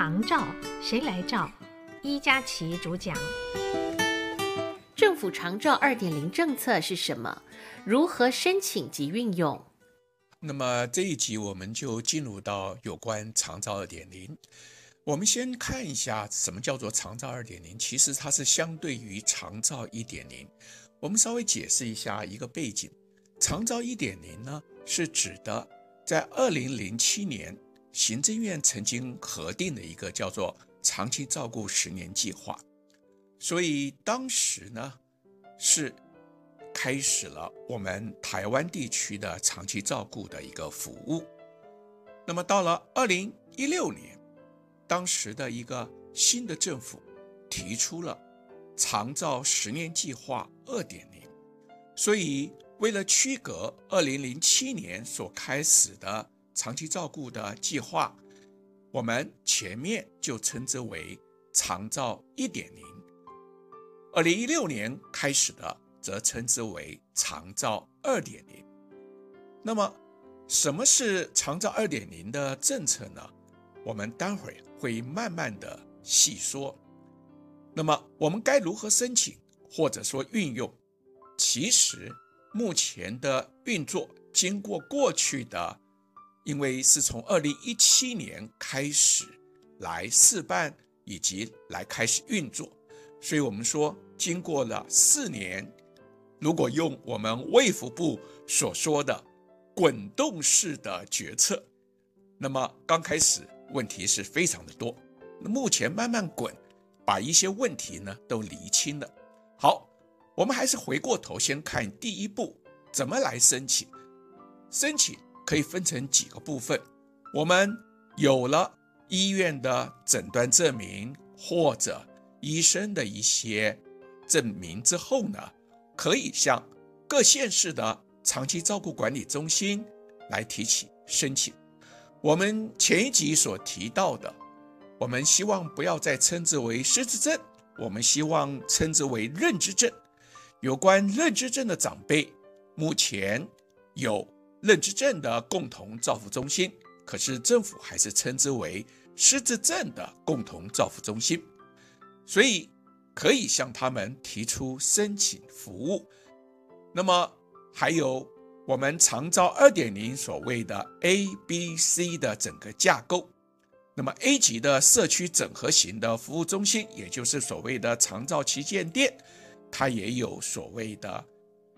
长照谁来照？一家琪主讲。政府长照二点零政策是什么？如何申请及运用？那么这一集我们就进入到有关长照二点零。我们先看一下什么叫做长照二点零，其实它是相对于长照一点零。我们稍微解释一下一个背景，长照一点零呢，是指的在二零零七年行政院曾经核定的一个叫做长期照顾十年计划，所以当时呢是开始了我们台湾地区的长期照顾的一个服务。那么到了二零一六年，当时的一个新的政府提出了长照十年计划二点零，所以为了区隔二零零七年所开始的长期照顾的计划，我们前面就称之为长照一点零，二零一六年开始的则称之为长照二点零。那么，什么是长照二点零的政策呢？我们待会儿会慢慢的细说。那么我们该如何申请或者说运用？其实目前的运作，经过过去的，因为是从二零一七年开始来试办以及来开始运作，所以我们说经过了四年，如果用我们卫福部所说的滚动式的决策，那么刚开始。问题是非常的多，那目前慢慢滚，把一些问题呢都厘清了。好，我们还是回过头先看第一步，怎么来申请？申请可以分成几个部分。我们有了医院的诊断证明或者医生的一些证明之后呢，可以向各县市的长期照顾管理中心来提起申请。我们前一集所提到的，我们希望不要再称之为失智症，我们希望称之为认知症。有关认知症的长辈，目前有认知症的共同照护中心，可是政府还是称之为失智症的共同照护中心，所以可以向他们提出申请服务。那么还有。我们长照二点零所谓的 A、B、C 的整个架构，那么 A 级的社区整合型的服务中心，也就是所谓的长照旗舰店，它也有所谓的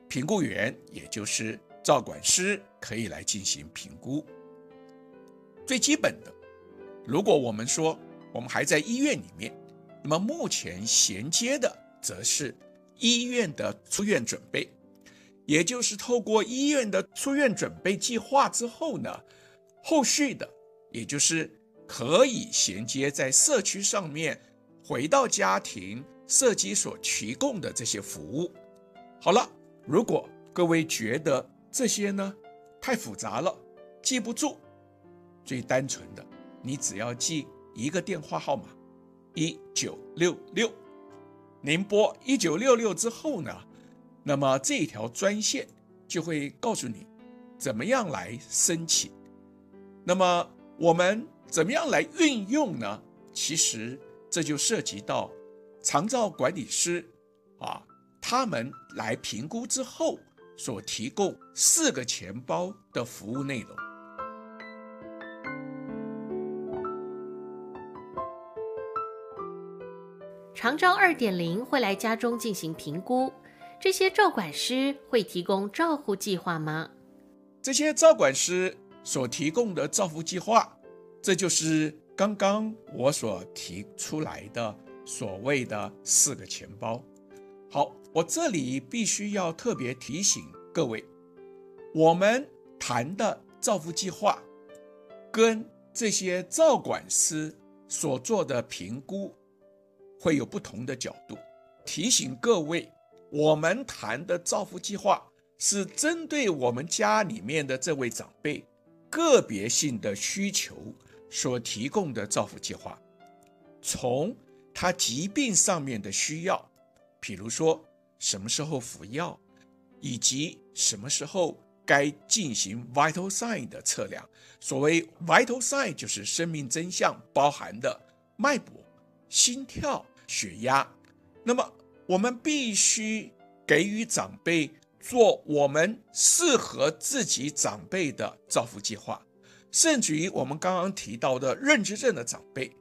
评估员，也就是照管师可以来进行评估。最基本的，如果我们说我们还在医院里面，那么目前衔接的则是医院的出院准备。也就是透过医院的出院准备计划之后呢，后续的也就是可以衔接在社区上面，回到家庭社区所提供的这些服务。好了，如果各位觉得这些呢太复杂了，记不住，最单纯的，你只要记一个电话号码，一九六六，您拨一九六六之后呢，那么这条专线就会告诉你怎么样来申请。那么我们怎么样来运用呢？其实这就涉及到长照管理师啊，他们来评估之后所提供四个钱包的服务内容。长照二点零会来家中进行评估。这些照管师会提供照护计划吗？这些照管师所提供的照护计划，这就是刚刚我所提出来的所谓的四个钱包。好，我这里必须要特别提醒各位，我们谈的照护计划，跟这些照管师所做的评估会有不同的角度，提醒各位。我们谈的照护计划是针对我们家里面的这位长辈个别性的需求所提供的照护计划，从他疾病上面的需要，比如说什么时候服药，以及什么时候该进行 vital sign 的测量。所谓 vital sign 就是生命真相包含的脉搏、心跳、血压。那么我们必须给予长辈做我们适合自己长辈的照护计划，甚至于我们刚刚提到的认知症的长辈，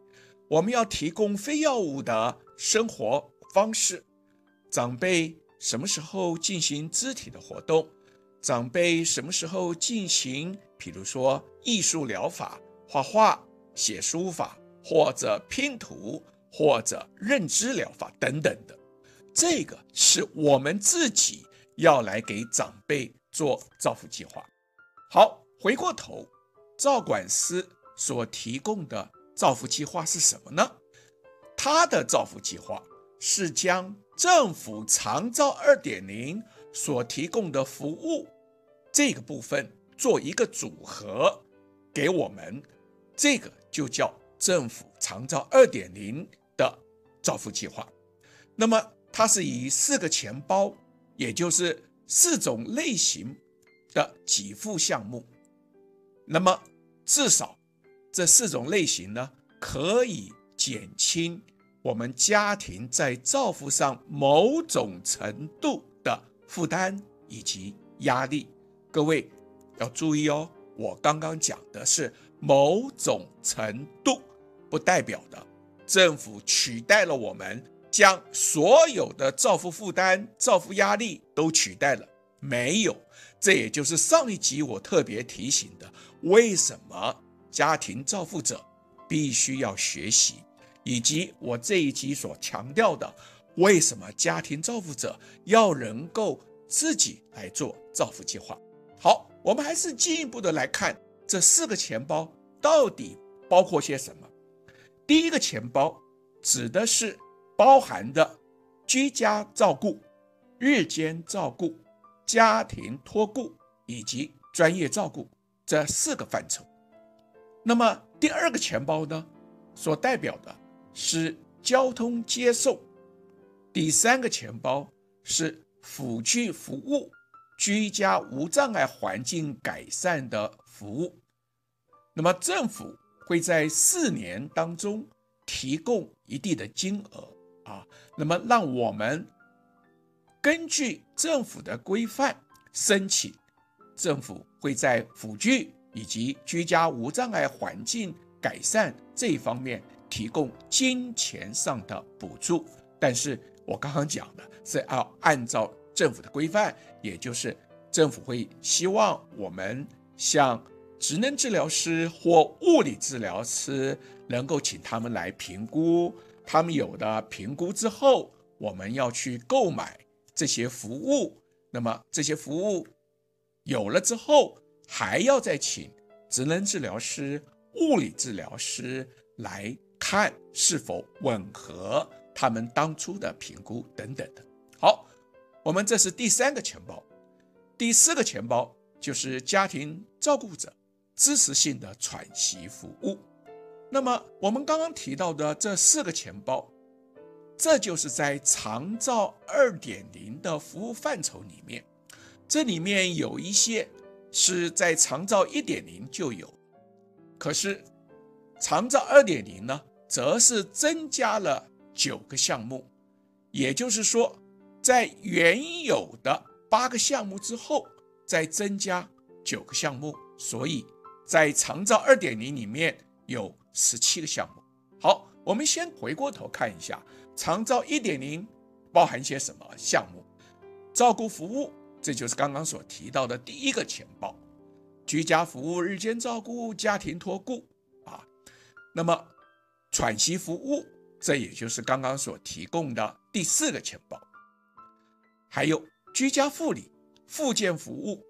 我们要提供非药物的生活方式。长辈什么时候进行肢体的活动？长辈什么时候进行，比如说艺术疗法、画画、写书法，或者拼图，或者认知疗法等等的，这个是我们自己。要来给长辈做造福计划。好，回过头，照管师所提供的造福计划是什么呢？他的造福计划是将政府长照二点零所提供的服务这个部分做一个组合给我们，这个就叫政府长照二点零的照护计划。那么它是以四个钱包。也就是四种类型的给付项目，那么至少这四种类型呢，可以减轻我们家庭在造福上某种程度的负担以及压力。各位要注意哦，我刚刚讲的是某种程度，不代表的政府取代了我们。将所有的造福负担、造福压力都取代了？没有，这也就是上一集我特别提醒的：为什么家庭造福者必须要学习，以及我这一集所强调的，为什么家庭照护者要能够自己来做照护计划。好，我们还是进一步的来看这四个钱包到底包括些什么。第一个钱包指的是。包含的居家照顾、日间照顾、家庭托顾以及专业照顾这四个范畴。那么第二个钱包呢，所代表的是交通接送；第三个钱包是辅具服务、居家无障碍环境改善的服务。那么政府会在四年当中提供一定的金额。啊，那么让我们根据政府的规范申请，政府会在辅具以及居家无障碍环境改善这一方面提供金钱上的补助。但是我刚刚讲的是要按照政府的规范，也就是政府会希望我们像职能治疗师或物理治疗师能够请他们来评估。他们有的评估之后，我们要去购买这些服务。那么这些服务有了之后，还要再请职能治疗师、物理治疗师来看是否吻合他们当初的评估等等的。好，我们这是第三个钱包。第四个钱包就是家庭照顾者支持性的喘息服务。那么我们刚刚提到的这四个钱包，这就是在长照二点零的服务范畴里面，这里面有一些是在长照一点零就有，可是长照二点零呢，则是增加了九个项目，也就是说，在原有的八个项目之后，再增加九个项目，所以在长照二点零里面有。十七个项目。好，我们先回过头看一下长照一点零包含些什么项目？照顾服务，这就是刚刚所提到的第一个钱包；居家服务、日间照顾、家庭托顾啊。那么喘息服务，这也就是刚刚所提供的第四个钱包。还有居家护理、复健服务、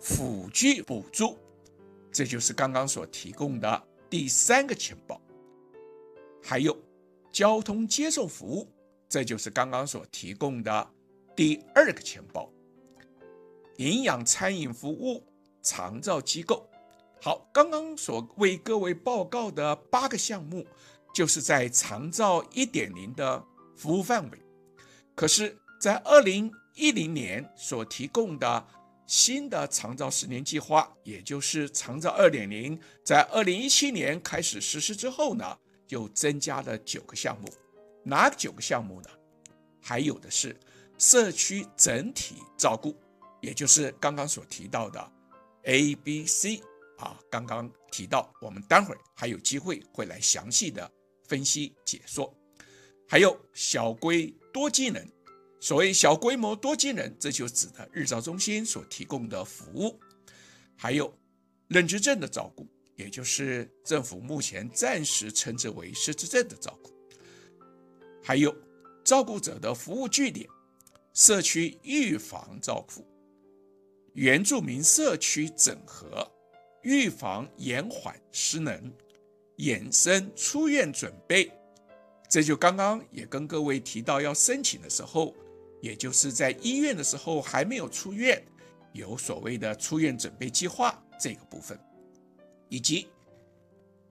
辅具补助，这就是刚刚所提供的。第三个钱包，还有交通接送服务，这就是刚刚所提供的第二个钱包。营养餐饮服务，长照机构。好，刚刚所为各位报告的八个项目，就是在长照一点零的服务范围。可是，在二零一零年所提供的。新的长照十年计划，也就是长照二点零，在二零一七年开始实施之后呢，又增加了九个项目，哪九个项目呢？还有的是社区整体照顾，也就是刚刚所提到的 A、B、C 啊。刚刚提到，我们待会儿还有机会会来详细的分析解说。还有小规多机能，所谓小规模多机能，这就指的日照中心所提供的服务。还有认知症的照顾。也就是政府目前暂时称之为失智症的照顾，还有照顾者的服务据点、社区预防照顾、原住民社区整合、预防延缓失能、衍生出院准备。这就刚刚也跟各位提到，要申请的时候，也就是在医院的时候还没有出院，有所谓的出院准备计划这个部分。以及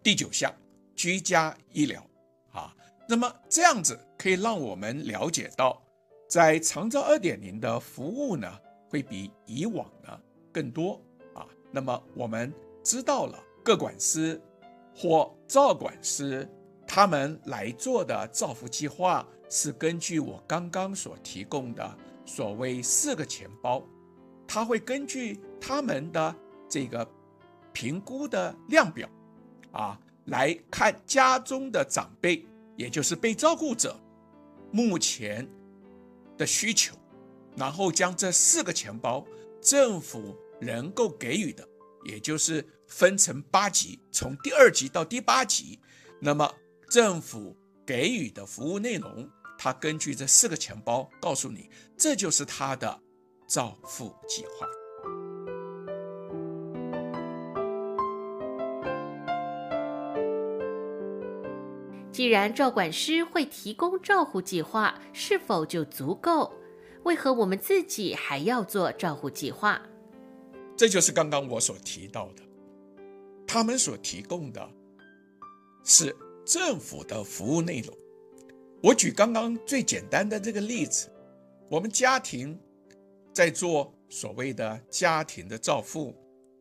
第九项居家医疗啊，那么这样子可以让我们了解到，在长照二点零的服务呢，会比以往呢更多啊。那么我们知道了，各管司或照管师他们来做的照护计划，是根据我刚刚所提供的所谓四个钱包，他会根据他们的这个。评估的量表，啊，来看家中的长辈，也就是被照顾者目前的需求，然后将这四个钱包政府能够给予的，也就是分成八级，从第二级到第八级，那么政府给予的服务内容，他根据这四个钱包告诉你，这就是他的照护计划。既然照管师会提供照护计划，是否就足够？为何我们自己还要做照护计划？这就是刚刚我所提到的，他们所提供的是政府的服务内容。我举刚刚最简单的这个例子，我们家庭在做所谓的家庭的照护，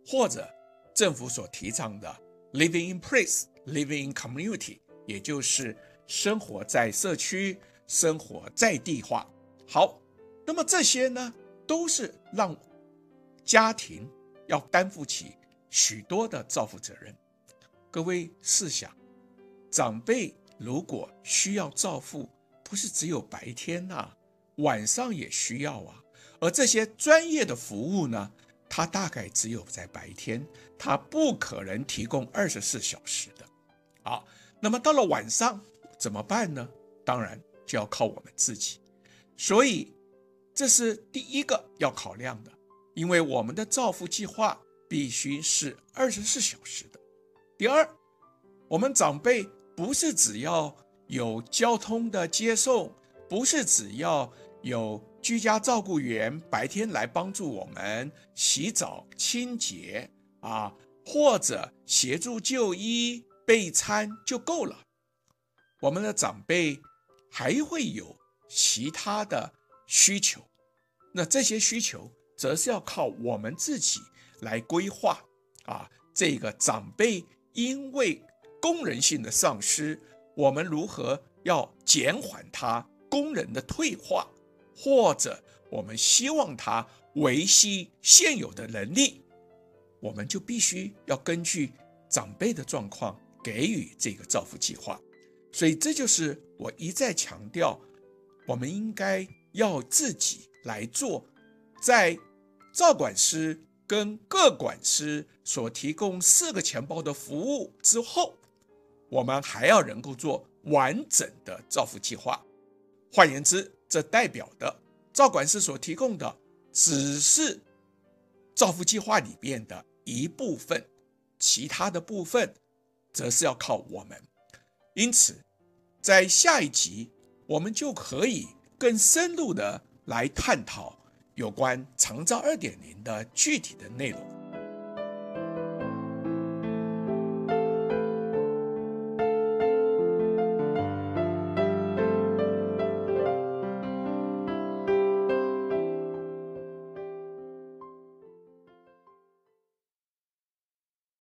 或者政府所提倡的 living in place, living in community。也就是生活在社区，生活在地化。好，那么这些呢，都是让家庭要担负起许多的照护责任。各位试想，长辈如果需要照顾，不是只有白天呐、晚上也需要啊。而这些专业的服务呢，它大概只有在白天，它不可能提供二十四小时的。好。那么到了晚上怎么办呢？当然就要靠我们自己，所以这是第一个要考量的，因为我们的照护计划必须是二十四小时的。第二，我们长辈不是只要有交通的接送，不是只要有居家照顾员白天来帮助我们洗澡清洁啊，或者协助就医。备餐就够了，我们的长辈还会有其他的需求，那这些需求则是要靠我们自己来规划啊。这个长辈因为功能性的丧失，我们如何要减缓他功能的退化，或者我们希望他维系现有的能力，我们就必须要根据长辈的状况。给予这个造福计划，所以这就是我一再强调，我们应该要自己来做，在照管师跟各管师所提供四个钱包的服务之后，我们还要能够做完整的造福计划。换言之，这代表的照管师所提供的只是造福计划里面的一部分，其他的部分。则是要靠我们，因此，在下一集我们就可以更深入的来探讨有关长照二点零的具体的内容。